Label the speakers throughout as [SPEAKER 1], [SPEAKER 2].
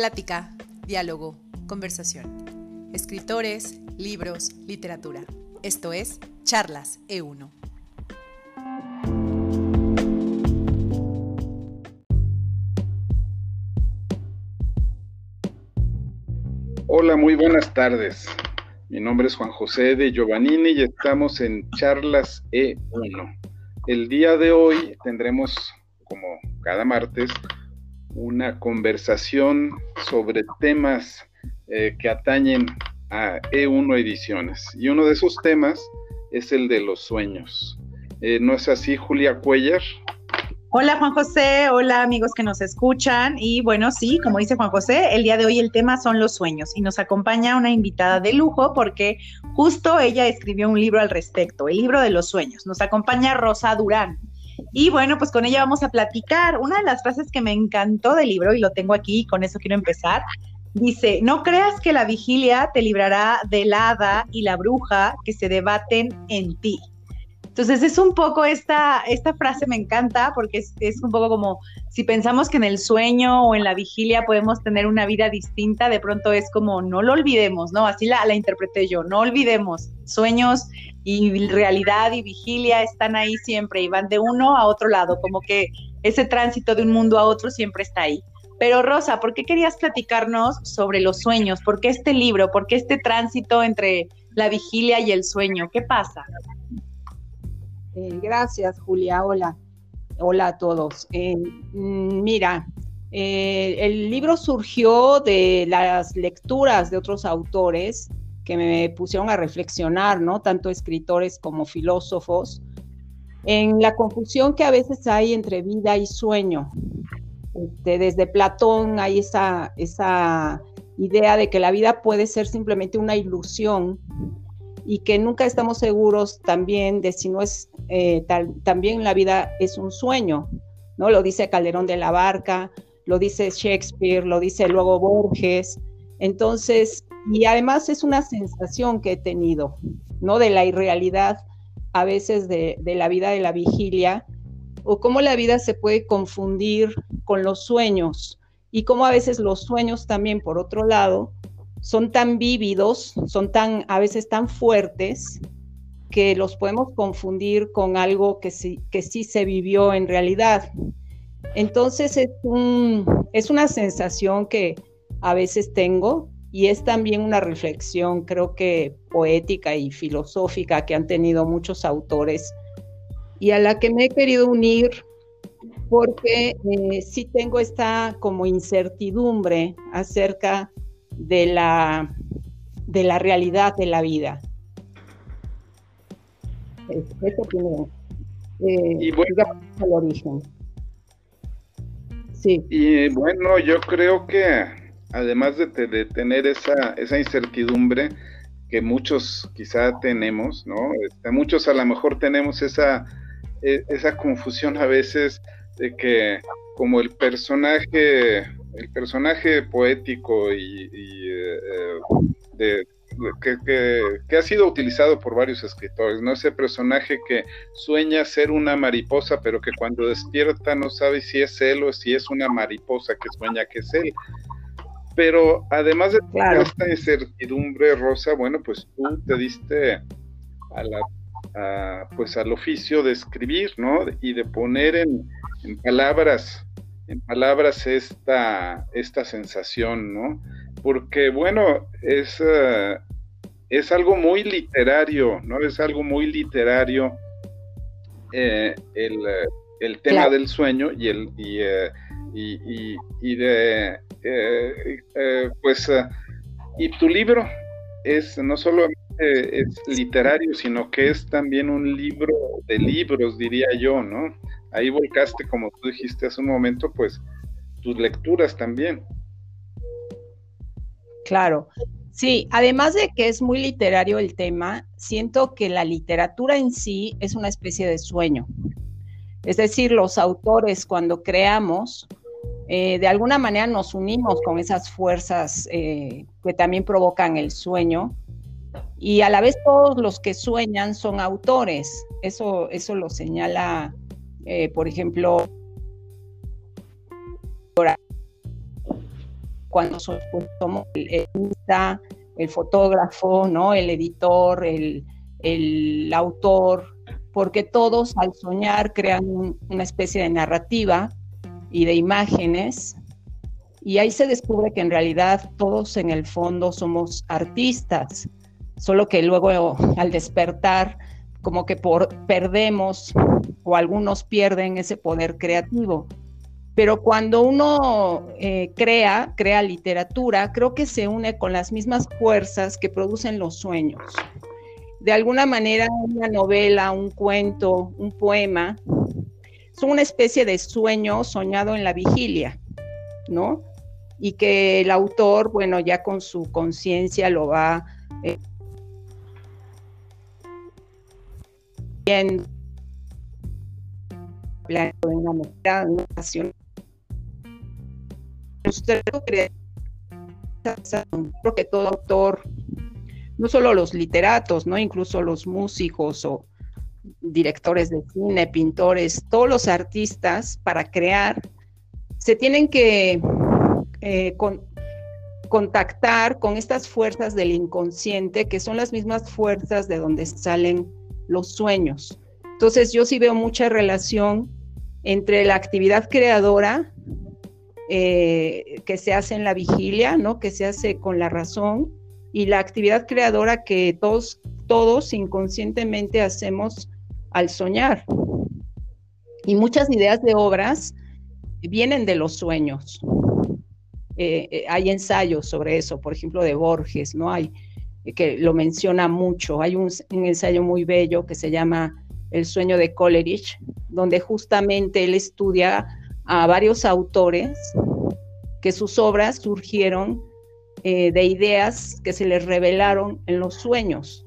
[SPEAKER 1] Plática, diálogo, conversación. Escritores, libros, literatura. Esto es Charlas E1.
[SPEAKER 2] Hola, muy buenas tardes. Mi nombre es Juan José de Giovannini y estamos en Charlas E1. El día de hoy tendremos, como cada martes, una conversación sobre temas eh, que atañen a E1 Ediciones. Y uno de esos temas es el de los sueños. Eh, ¿No es así, Julia Cuellar?
[SPEAKER 3] Hola Juan José, hola amigos que nos escuchan. Y bueno, sí, como dice Juan José, el día de hoy el tema son los sueños y nos acompaña una invitada de lujo porque justo ella escribió un libro al respecto, el libro de los sueños. Nos acompaña Rosa Durán. Y bueno, pues con ella vamos a platicar. Una de las frases que me encantó del libro, y lo tengo aquí, y con eso quiero empezar, dice, no creas que la vigilia te librará del hada y la bruja que se debaten en ti. Entonces es un poco esta, esta frase me encanta porque es, un poco como si pensamos que en el sueño o en la vigilia podemos tener una vida distinta, de pronto es como no lo olvidemos, ¿no? Así la, la interpreté yo, no olvidemos, sueños y realidad y vigilia están ahí siempre y van de uno a otro lado, como que ese tránsito de un mundo a otro siempre está ahí. Pero Rosa, ¿por qué querías platicarnos sobre los sueños? ¿Por qué este libro? ¿Por qué este tránsito entre la vigilia y el sueño? ¿Qué pasa?
[SPEAKER 4] Eh, gracias, Julia. Hola. Hola a todos. Eh, mm, mira, eh, el libro surgió de las lecturas de otros autores que me pusieron a reflexionar, ¿no? Tanto escritores como filósofos, en la confusión que a veces hay entre vida y sueño. Este, desde Platón hay esa, esa idea de que la vida puede ser simplemente una ilusión y que nunca estamos seguros también de si no es, eh, también la vida es un sueño, ¿no? Lo dice Calderón de la Barca, lo dice Shakespeare, lo dice luego Borges. Entonces, y además es una sensación que he tenido, ¿no? De la irrealidad a veces de, la vida de la vigilia, o cómo la vida se puede confundir con los sueños, y cómo a veces los sueños también, por otro lado, son tan vívidos, son tan, a veces tan fuertes, que los podemos confundir con algo que sí, que sí se vivió en realidad. Entonces es, un, es una sensación que a veces tengo y es también una reflexión, creo que poética y filosófica que han tenido muchos autores y a la que me he querido unir porque eh, sí tengo esta como incertidumbre acerca de la, de la realidad de la vida.
[SPEAKER 2] Eso tiene eh, y bueno, el origen. Sí. Y bueno, yo creo que además de, tener esa, esa, incertidumbre que muchos quizá tenemos, ¿no? Este, muchos a lo mejor tenemos esa, e, esa confusión a veces de que como el personaje, el personaje poético y, eh, que, ha sido utilizado por varios escritores, ¿no? Ese personaje que sueña ser una mariposa, pero que cuando despierta no sabe si es él o si es una mariposa que sueña que es él. Pero además de esta incertidumbre, Rosa, bueno, pues tú te diste a la, pues al oficio de escribir, ¿no? Y de poner en, palabras, en palabras esta, esta sensación, ¿no? Porque, bueno, es, eh, es algo muy literario, ¿no? Es algo muy literario eh, el, tema del sueño y el y, eh, y, de eh, eh, pues eh, y tu libro es no solo es literario sino que es también un libro de libros diría yo no ahí volcaste como tú dijiste hace un momento pues tus lecturas también
[SPEAKER 4] claro Sí, además de que es muy literario el tema, siento que la literatura en sí es una especie de sueño. Es decir, los autores cuando creamos eh, de alguna manera nos unimos con esas fuerzas eh, que también provocan el sueño. Y a la vez todos los que sueñan son autores. Eso, eso lo señala, eh, por ejemplo, cuando somos el, el, fotógrafo, ¿no? el editor, el, el autor, porque todos al soñar crean una especie de narrativa y de imágenes, y ahí se descubre que en realidad todos en el fondo somos artistas, solo que luego al despertar como que por, perdemos o algunos pierden ese poder creativo. Pero cuando uno eh, crea, crea literatura, creo que se une con las mismas fuerzas que producen los sueños. De alguna manera, una novela, un cuento, un poema, son una especie de sueño soñado en la vigilia, ¿no? Y que el autor, bueno, ya con su conciencia lo va eh, viendo de una manera nacional creo que todo autor, no solo los literatos, ¿no? Incluso los músicos o directores de cine, pintores, todos los artistas para crear, se tienen que eh, contactar con estas fuerzas del inconsciente, que son las mismas fuerzas de donde salen los sueños. Entonces yo sí veo mucha relación entre la actividad creadora eh, que se hace en la vigilia, ¿no? Que se hace con la razón y la actividad creadora que todos, todos inconscientemente hacemos al soñar. Y muchas ideas de obras vienen de los sueños. Eh, eh, hay ensayos sobre eso, por ejemplo, de Borges, ¿no? Hay que lo menciona mucho. Hay un, un ensayo muy bello que se llama El sueño de Coleridge, donde justamente él estudia a varios autores que sus obras surgieron eh, de ideas que se les revelaron en los sueños.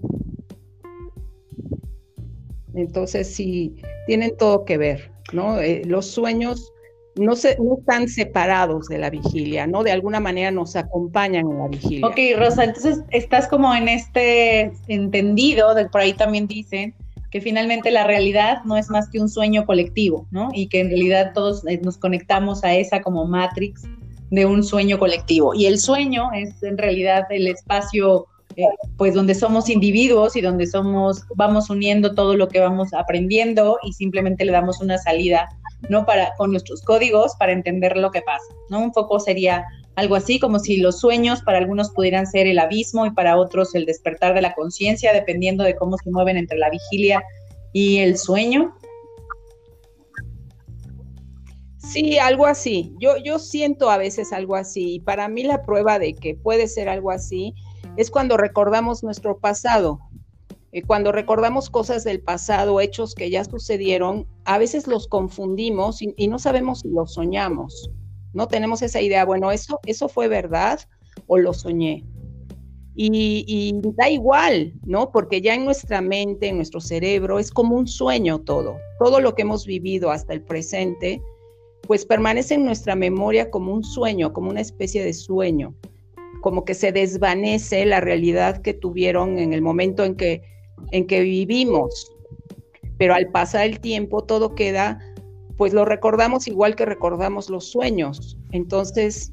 [SPEAKER 4] Entonces, sí, tienen todo que ver, ¿no? Eh, los sueños no, se, no están separados de la vigilia, ¿no? De alguna manera nos acompañan en la vigilia.
[SPEAKER 3] Ok, Rosa, entonces estás como en este entendido, de, por ahí también dicen, que finalmente la realidad no es más que un sueño colectivo, ¿no? Y que en realidad todos eh, nos conectamos a esa como matrix de un sueño colectivo. Y el sueño es en realidad el espacio, eh, pues donde somos individuos y donde somos, vamos uniendo todo lo que vamos aprendiendo y simplemente le damos una salida, ¿no? Para, con nuestros códigos para entender lo que pasa, ¿no? Un poco sería algo así como si los sueños para algunos pudieran ser el abismo y para otros el despertar de la conciencia, dependiendo de cómo se mueven entre la vigilia y el sueño.
[SPEAKER 4] Sí, algo así. Yo, yo siento a veces algo así y para mí la prueba de que puede ser algo así es cuando recordamos nuestro pasado. Eh, cuando recordamos cosas del pasado, hechos que ya sucedieron, a veces los confundimos y, y no sabemos si los soñamos. ¿no? Tenemos esa idea, bueno, eso, eso fue verdad o lo soñé. Y, da igual, ¿no? Porque ya en nuestra mente, en nuestro cerebro, es como un sueño todo. Todo lo que hemos vivido hasta el presente, pues permanece en nuestra memoria como un sueño, como una especie de sueño, como que se desvanece la realidad que tuvieron en el momento en que, en que vivimos. Pero al pasar el tiempo, todo queda pues lo recordamos igual que recordamos los sueños. Entonces,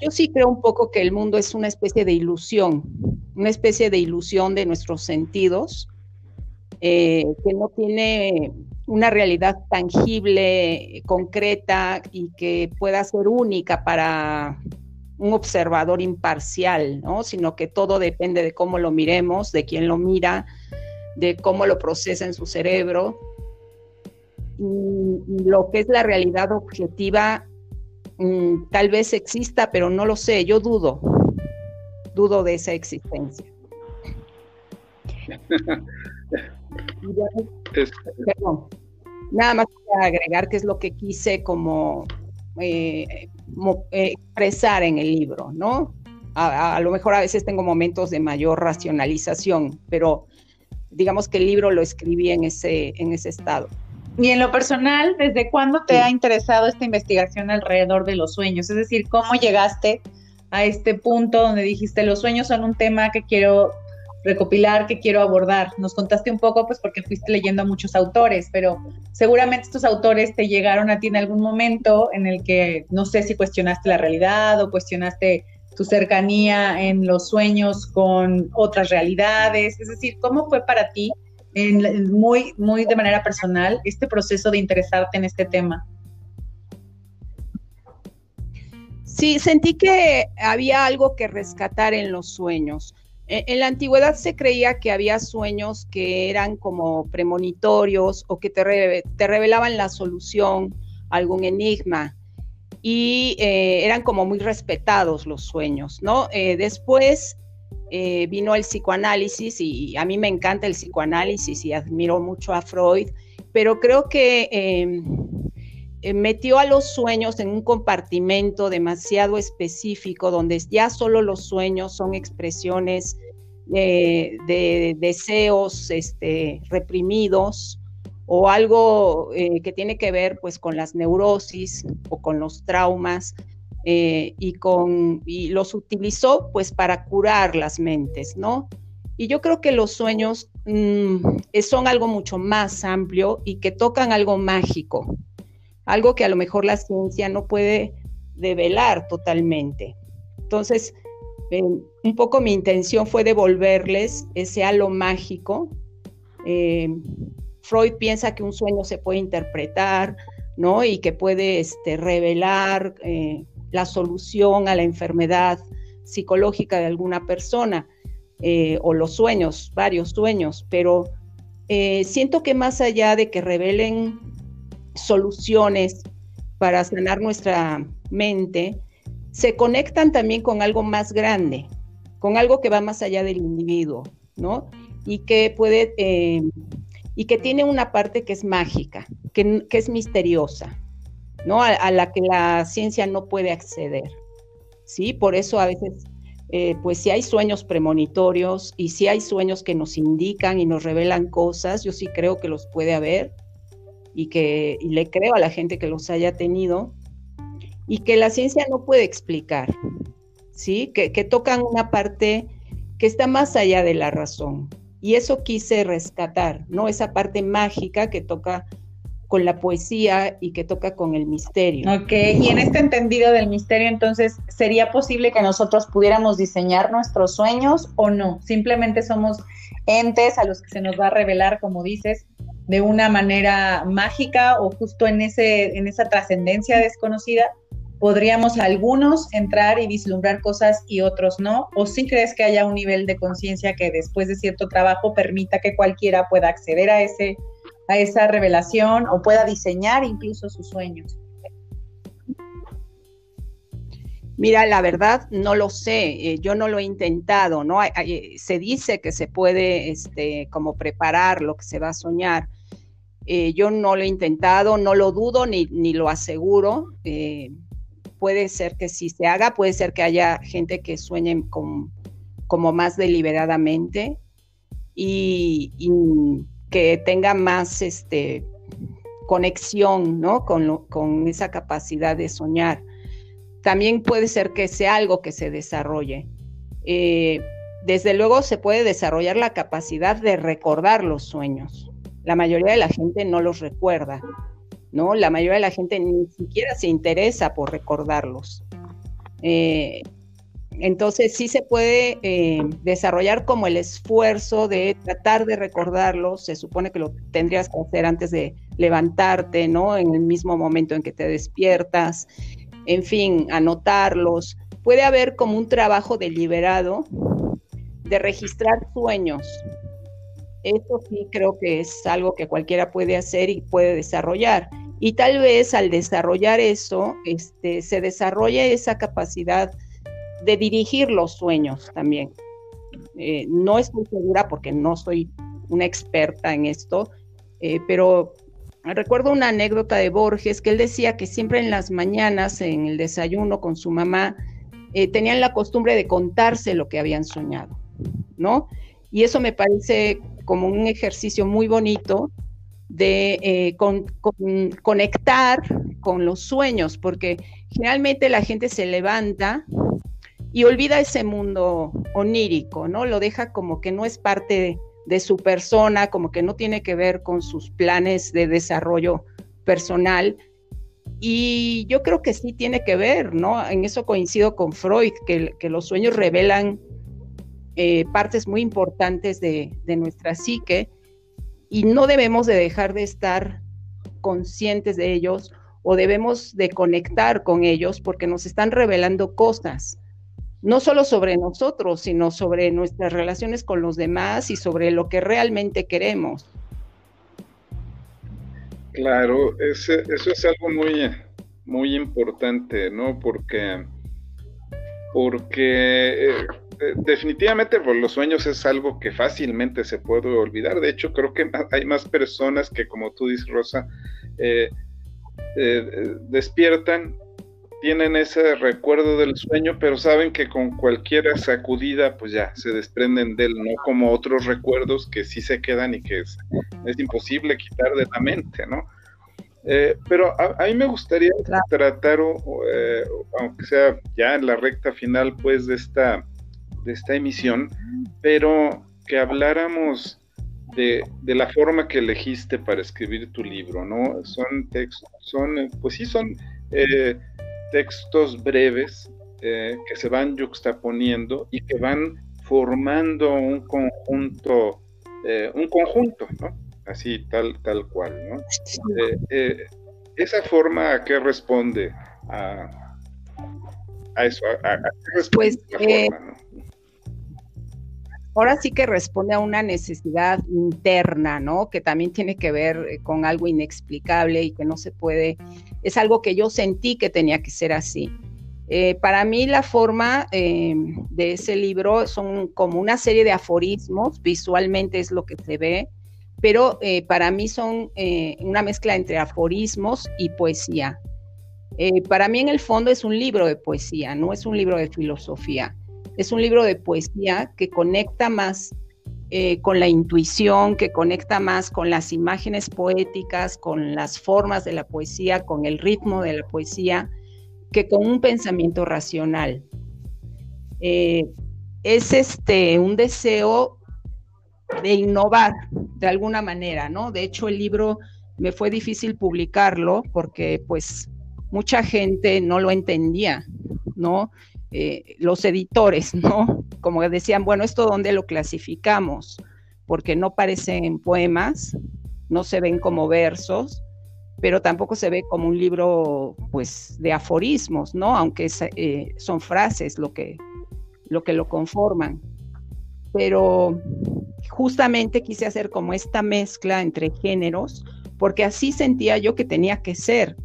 [SPEAKER 4] yo sí creo un poco que el mundo es una especie de ilusión, una especie de ilusión de nuestros sentidos, eh, que no tiene una realidad tangible, concreta y que pueda ser única para un observador imparcial, ¿no? Sino que todo depende de cómo lo miremos, de quién lo mira, de cómo lo procesa en su cerebro y, lo que es la realidad objetiva mm, tal vez exista, pero no lo sé, yo dudo, dudo de esa existencia. nada más para agregar qué es lo que quise como eh, expresar en el libro, ¿no? A, a, lo mejor a veces tengo momentos de mayor racionalización, pero digamos que el libro lo escribí en ese, en ese estado.
[SPEAKER 3] Y en lo personal, ¿desde cuándo te ha interesado esta investigación alrededor de los sueños? Es decir, ¿cómo llegaste a este punto donde dijiste los sueños son un tema que quiero recopilar que quiero abordar. Nos contaste un poco, pues porque fuiste leyendo a muchos autores, pero seguramente estos autores te llegaron a ti en algún momento en el que no sé si cuestionaste la realidad o cuestionaste tu cercanía en los sueños con otras realidades. Es decir, ¿cómo fue para ti, en, muy, muy de manera personal, este proceso de interesarte en este tema?
[SPEAKER 4] Sí, sentí que había algo que rescatar en los sueños. E, en la antigüedad se creía que había sueños que eran como premonitorios o que te, revelaban la solución a algún enigma y eh, eran como muy respetados los sueños, ¿no? Eh, después eh, vino el psicoanálisis y a mí me encanta el psicoanálisis y admiro mucho a Freud, pero creo que em, metió a los sueños en un compartimento demasiado específico donde ya solo los sueños son expresiones de deseos este, reprimidos o algo eh, que tiene que ver pues con las neurosis o con los traumas eh, y, con, y los utilizó pues para curar las mentes, ¿no? Y yo creo que los sueños mm, son algo mucho más amplio y que tocan algo mágico, algo que a lo mejor la ciencia no puede develar totalmente. Entonces, eh, un poco mi intención fue devolverles ese halo mágico Freud piensa que un sueño se puede interpretar, ¿no? Y que puede este, revelar eh, la solución a la enfermedad psicológica de alguna persona, eh, o los sueños, varios sueños, pero eh, siento que más allá de que revelen soluciones para sanar nuestra mente, se conectan también con algo más grande, con algo que va más allá del individuo, ¿no? Y que puede y que tiene una parte que es mágica, que, es misteriosa, ¿no? A, la que la ciencia no puede acceder, ¿sí? Por eso a veces, eh, pues si hay sueños premonitorios y si hay sueños que nos indican y nos revelan cosas, yo sí creo que los puede haber y que le creo a la gente que los haya tenido y que la ciencia no puede explicar, ¿sí? Que, que tocan una parte que está más allá de la razón. Y eso quise rescatar, ¿no? Esa parte mágica que toca con la poesía y que toca con el misterio.
[SPEAKER 3] Ok, y en este entendido del misterio, entonces, ¿sería posible que nosotros pudiéramos diseñar nuestros sueños o no? Simplemente somos entes a los que se nos va a revelar, como dices, de una manera mágica o justo en, ese, en esa trascendencia desconocida podríamos algunos entrar y vislumbrar cosas y otros no? ¿O si crees que haya un nivel de conciencia que después de cierto trabajo permita que cualquiera pueda acceder a, ese, a esa revelación o pueda diseñar incluso sus sueños?
[SPEAKER 4] Mira, la verdad no lo sé, eh, yo no lo he intentado, ¿no? se dice que se puede, este, como preparar lo que se va a soñar. Eh, yo no lo he intentado, no lo dudo ni, ni lo aseguro. Eh, puede ser que si se haga, puede ser que haya gente que sueñe como más deliberadamente y, que tenga más este, conexión ¿no? con, con esa capacidad de soñar. También puede ser que sea algo que se desarrolle. Eh, desde luego se puede desarrollar la capacidad de recordar los sueños. La mayoría de la gente no los recuerda. ¿no? La mayoría de la gente ni siquiera se interesa por recordarlos. Eh, entonces sí se puede eh, desarrollar como el esfuerzo de tratar de recordarlos, se supone que lo tendrías que hacer antes de levantarte, ¿no? En el mismo momento en que te despiertas, en fin, anotarlos. Puede haber como un trabajo deliberado de registrar sueños. Eso sí creo que es algo que cualquiera puede hacer y puede desarrollar. Y tal vez al desarrollar eso, este, se desarrolle esa capacidad de dirigir los sueños también. Eh, no estoy segura porque no soy una experta en esto, eh, pero recuerdo una anécdota de Borges que él decía que siempre en las mañanas, en el desayuno con su mamá, eh, tenían la costumbre de contarse lo que habían soñado, ¿no? Y eso me parece como un ejercicio muy bonito de eh, conectar con los sueños, porque generalmente la gente se levanta y olvida ese mundo onírico, ¿no? Lo deja como que no es parte de, su persona, como que no tiene que ver con sus planes de desarrollo personal. Y yo creo que sí tiene que ver, ¿no? En eso coincido con Freud, que, los sueños revelan eh, partes muy importantes de, nuestra psique y no debemos de dejar de estar conscientes de ellos o debemos de conectar con ellos porque nos están revelando cosas no solo sobre nosotros, sino sobre nuestras relaciones con los demás y sobre lo que realmente queremos.
[SPEAKER 2] Claro, eso es algo muy, muy importante, ¿no? Porque, porque eh, definitivamente pues, los sueños es algo que fácilmente se puede olvidar. De hecho, creo que hay más personas que, como tú dices, Rosa, eh, despiertan tienen ese recuerdo del sueño, pero saben que con cualquier sacudida, pues ya se desprenden de él, no como otros recuerdos que sí se quedan y que es, imposible quitar de la mente, ¿no? Eh, pero a, mí me gustaría tratar, eh, aunque sea ya en la recta final, pues, de esta, de esta emisión, pero que habláramos de, de, la forma que elegiste para escribir tu libro, ¿no? Son textos, son, pues sí, son eh, textos breves eh, que se van juxtaponiendo y que van formando un conjunto, eh, un conjunto, ¿no? Así, tal, tal cual, ¿no? Eh, esa forma a qué responde a, a eso, a, qué responde
[SPEAKER 4] pues, la forma, Ahora sí que responde a una necesidad interna, ¿no? Que también tiene que ver con algo inexplicable y que no se puede es algo que yo sentí que tenía que ser así. Eh, para mí la forma eh, de ese libro son como una serie de aforismos, visualmente es lo que se ve, pero eh, para mí son una mezcla entre aforismos y poesía. para mí en el fondo es un libro de poesía, no es un libro de filosofía, es un libro de poesía que conecta más eh, con la intuición, que conecta más con las imágenes poéticas, con las formas de la poesía, con el ritmo de la poesía, que con un pensamiento racional. Eh, es este un deseo de innovar de alguna manera, ¿no? De hecho, el libro me fue difícil publicarlo porque pues mucha gente no lo entendía, ¿no? Eh, los editores, ¿no? Como decían, bueno, ¿esto dónde lo clasificamos? Porque no parecen poemas, no se ven como versos, pero tampoco se ve como un libro, pues, de aforismos, ¿no? Aunque eh, son frases lo que, lo que lo conforman. Pero justamente quise hacer como esta mezcla entre géneros, porque así sentía yo que tenía que ser,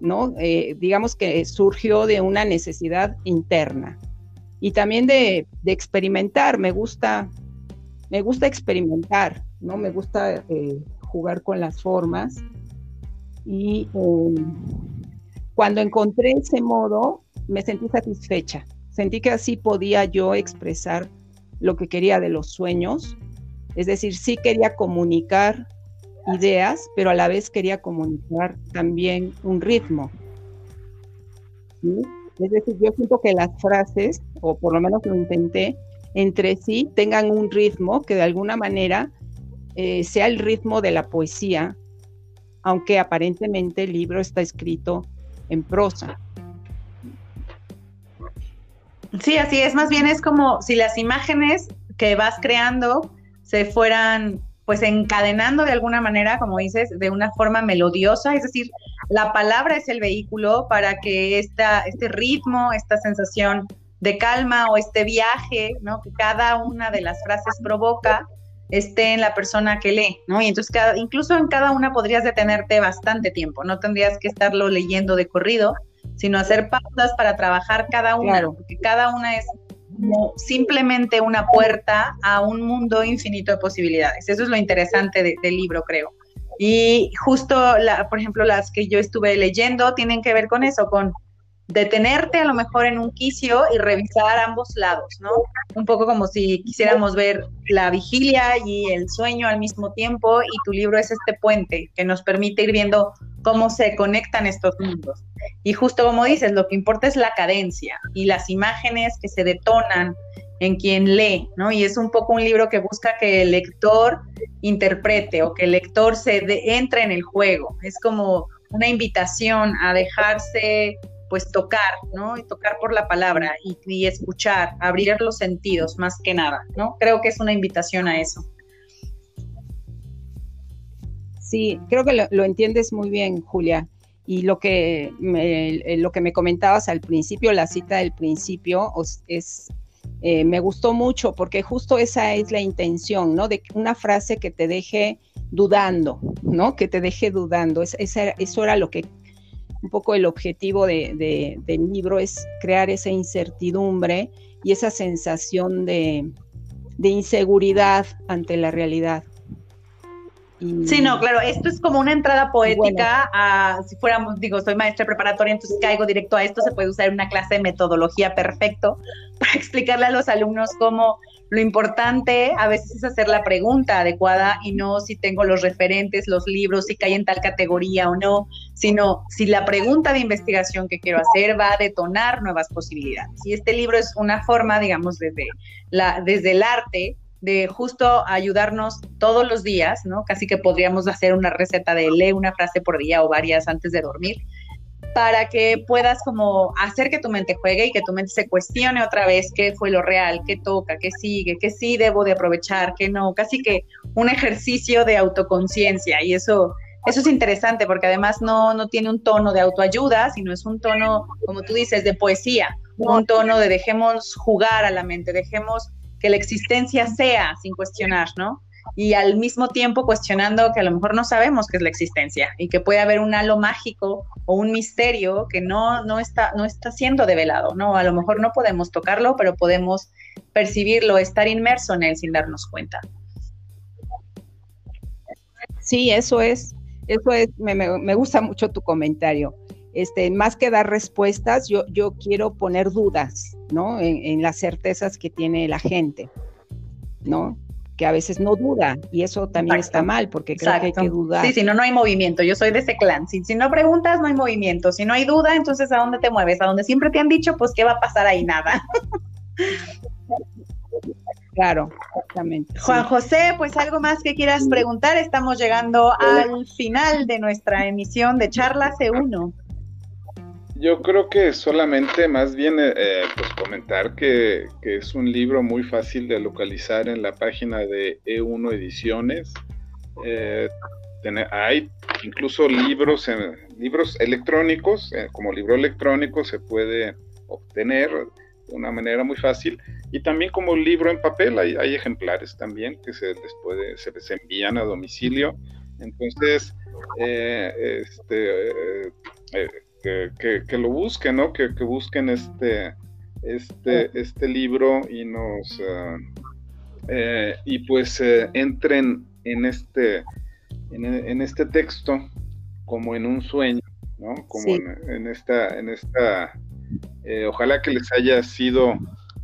[SPEAKER 4] ¿no? Eh, digamos que surgió de una necesidad interna y también de, experimentar. Me gusta, me gusta experimentar, ¿no? Me gusta eh, jugar con las formas y em, cuando encontré ese modo me sentí satisfecha. Sentí que así podía yo expresar lo que quería de los sueños. Es decir, sí quería comunicar ideas, pero a la vez quería comunicar también un ritmo. Es decir, yo siento que las frases, o por lo menos lo intenté, entre sí tengan un ritmo que de alguna manera eh, sea el ritmo de la poesía, aunque aparentemente el libro está escrito en prosa.
[SPEAKER 3] Sí, así es, más bien es como si las imágenes que vas creando se fueran pues encadenando de alguna manera, como dices, de una forma melodiosa, es decir, la palabra es el vehículo para que esta, este ritmo, esta sensación de calma o este viaje, ¿no? Que cada una de las frases provoca, esté en la persona que lee, ¿no? Y entonces cada, incluso en cada una podrías detenerte bastante tiempo, no tendrías que estarlo leyendo de corrido, sino hacer pausas para trabajar cada una, porque cada una es como simplemente una puerta a un mundo infinito de posibilidades. Eso es lo interesante del libro, creo. Y justo, por ejemplo, las que yo estuve leyendo tienen que ver con eso, con detenerte a lo mejor en un quicio y revisar ambos lados, ¿no? Un poco como si quisiéramos ver la vigilia y el sueño al mismo tiempo y tu libro es este puente que nos permite ir viendo cómo se conectan estos mundos. Y justo como dices, lo que importa es la cadencia y las imágenes que se detonan en quien lee, ¿no? Y es un poco un libro que busca que el lector interprete o que el lector se entre en el juego. Es como una invitación a dejarse pues tocar, ¿no? Y tocar por la palabra y, escuchar, abrir los sentidos más que nada, ¿no? Creo que es una invitación a eso.
[SPEAKER 4] Sí, creo que lo, entiendes muy bien, Julia. Y lo que, me, lo que me comentabas al principio, la cita del principio, es, eh, me gustó mucho porque justo esa es la intención, ¿no? De una frase que te deje dudando, ¿no? Que te deje dudando. eso era lo que un poco el objetivo de, del libro es crear esa incertidumbre y esa sensación de, inseguridad ante la realidad.
[SPEAKER 3] sí, no, claro, esto es como una entrada poética a, si fuéramos, digo, soy maestra preparatoria, entonces caigo directo a esto, se puede usar una clase de metodología perfecto para explicarle a los alumnos cómo lo importante a veces es hacer la pregunta adecuada y no si tengo los referentes, los libros, si cae en tal categoría o no, sino si la pregunta de investigación que quiero hacer va a detonar nuevas posibilidades. Y este libro es una forma, digamos, desde, la, desde el arte de justo ayudarnos todos los días, ¿no? Casi que podríamos hacer una receta de lee una frase por día o varias antes de dormir, para que puedas como hacer que tu mente juegue y que tu mente se cuestione otra vez qué fue lo real, qué toca, qué sigue, qué sí debo de aprovechar, qué no, casi que un ejercicio de autoconciencia y eso eso es interesante porque además no, no tiene un tono de autoayuda, sino es un tono, como tú dices, de poesía, un tono de dejemos jugar a la mente, dejemos que la existencia sea sin cuestionar, ¿no? Y al mismo tiempo cuestionando que a lo mejor no sabemos qué es la existencia y que puede haber un halo mágico o un misterio que no, no, está, no está siendo develado, ¿no? A lo mejor no podemos tocarlo, pero podemos percibirlo, estar inmerso en él sin darnos cuenta.
[SPEAKER 4] Sí, eso es, eso es, me, gusta mucho tu comentario. Este, más que dar respuestas, yo, yo quiero poner dudas, ¿no? En, en las certezas que tiene la gente, ¿no? Que a veces no duda y eso también está mal porque creo que hay que dudar.
[SPEAKER 3] Sí, si no, no hay movimiento. Yo soy de ese clan. Si, si no preguntas, no hay movimiento. Si no hay duda, entonces ¿a dónde te mueves? A donde siempre te han dicho, pues ¿qué va a pasar ahí? Nada.
[SPEAKER 4] Claro, exactamente.
[SPEAKER 3] Juan José, pues algo más que quieras preguntar. Estamos llegando al final de nuestra emisión de Charla C1.
[SPEAKER 2] Yo creo que solamente más bien eh, eh, pues comentar que, es un libro muy fácil de localizar en la página de E1 Ediciones. Eh, hay incluso libros, libros electrónicos, como libro electrónico se puede obtener de una manera muy fácil y también como libro en papel hay, hay ejemplares también que se les puede, se les envían a domicilio. Entonces, este que, lo busquen, ¿no? Que, busquen este, este, este libro y nos ah, eh, y pues eh, entren en este en, este texto como en un sueño, ¿no? Como en, esta en esta eh, ojalá que les haya sido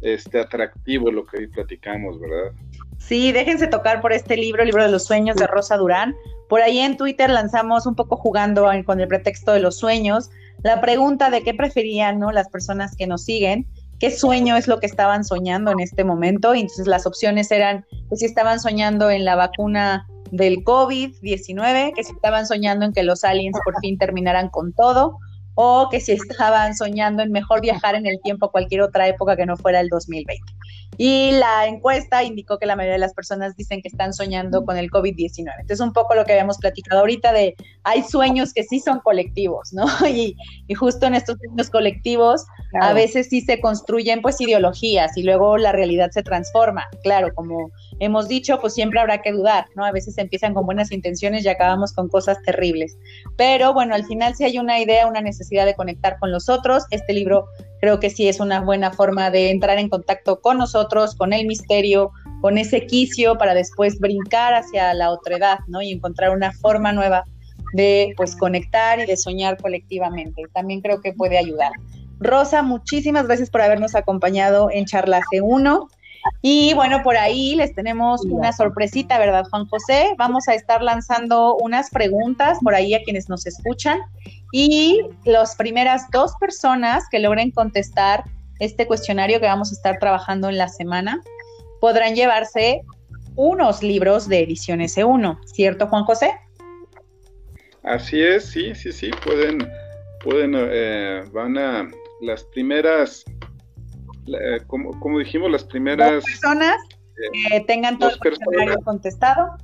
[SPEAKER 2] este atractivo lo que hoy platicamos, ¿verdad?
[SPEAKER 3] Sí, déjense tocar por este libro, Libro de los Sueños de Rosa Durán. Por ahí en Twitter lanzamos un poco jugando con el pretexto de los sueños la pregunta de qué preferían ¿no? las personas que nos siguen, qué sueño es lo que estaban soñando en este momento. Y entonces las opciones eran que si estaban soñando en la vacuna del COVID-19, que si estaban soñando en que los aliens por fin terminaran con todo, o que si estaban soñando en mejor viajar en el tiempo a cualquier otra época que no fuera el 2020. Y la encuesta indicó que la mayoría de las personas dicen que están soñando con el COVID-19. Entonces, un poco lo que habíamos platicado ahorita de hay sueños que sí son colectivos, ¿no? Y, y justo en estos sueños colectivos a veces sí se construyen pues ideologías y luego la realidad se transforma. Claro, como hemos dicho, pues siempre habrá que dudar, ¿no? A veces empiezan con buenas intenciones y acabamos con cosas terribles. Pero bueno, al final si hay una idea, una necesidad de conectar con los otros. Este libro creo que sí es una buena forma de entrar en contacto con nosotros, con el misterio, con ese quicio para después brincar hacia la otredad, ¿no? Y encontrar una forma nueva de pues conectar y de soñar colectivamente. También creo que puede ayudar. Rosa, muchísimas gracias por habernos acompañado en Charla C1. Y bueno, por ahí les tenemos una sorpresita, ¿verdad, Juan José? Vamos a estar lanzando unas preguntas por ahí a quienes nos escuchan y las primeras dos personas que logren contestar este cuestionario que vamos a estar trabajando en la semana podrán llevarse unos libros de edición S1, ¿cierto, Juan José?
[SPEAKER 2] Así es, sí, sí, sí, pueden, pueden, eh, van a las primeras, como, dijimos, las primeras...
[SPEAKER 3] personas que tengan todo el cuestionario contestado.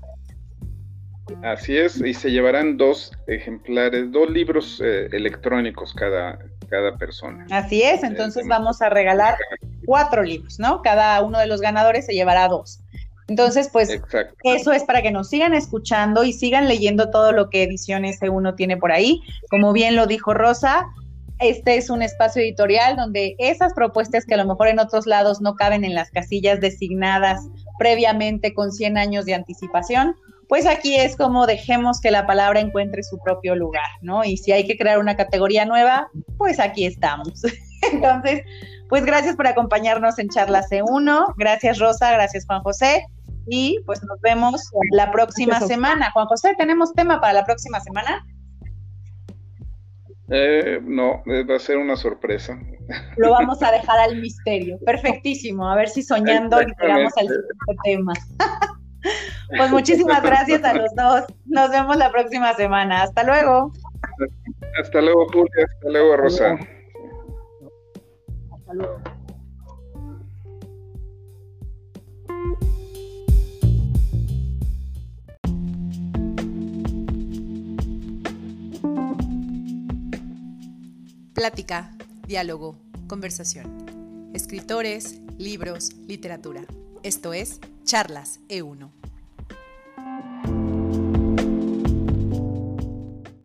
[SPEAKER 2] Así es, y se llevarán dos ejemplares, dos libros eh, electrónicos cada, cada persona.
[SPEAKER 3] Así es, entonces vamos a regalar cuatro libros, ¿no? Cada uno de los ganadores se llevará dos. Entonces, pues eso es para que nos sigan escuchando y sigan leyendo todo lo que Ediciones E1 tiene por ahí. Como bien lo dijo Rosa, este es un espacio editorial donde esas propuestas que a lo mejor en otros lados no caben en las casillas designadas previamente con 100 años de anticipación, pues aquí es como dejemos que la palabra encuentre su propio lugar, ¿no? Y si hay que crear una categoría nueva, pues aquí estamos. Entonces, pues gracias por acompañarnos en Charla C1. Gracias Rosa, gracias Juan José. Y pues nos vemos la próxima semana. Juan José, ¿tenemos tema para la próxima semana?
[SPEAKER 2] Eh, no, eh, va a ser una sorpresa.
[SPEAKER 3] Lo vamos a dejar al misterio. Perfectísimo. A ver si soñando llegamos al siguiente tema. pues muchísimas gracias a los dos. Nos vemos la próxima semana. Hasta luego.
[SPEAKER 2] Hasta luego, Julia. Hasta luego, Rosa. Hasta luego.
[SPEAKER 1] Plática, diálogo, conversación. Escritores, libros, literatura. Esto es Charlas E1.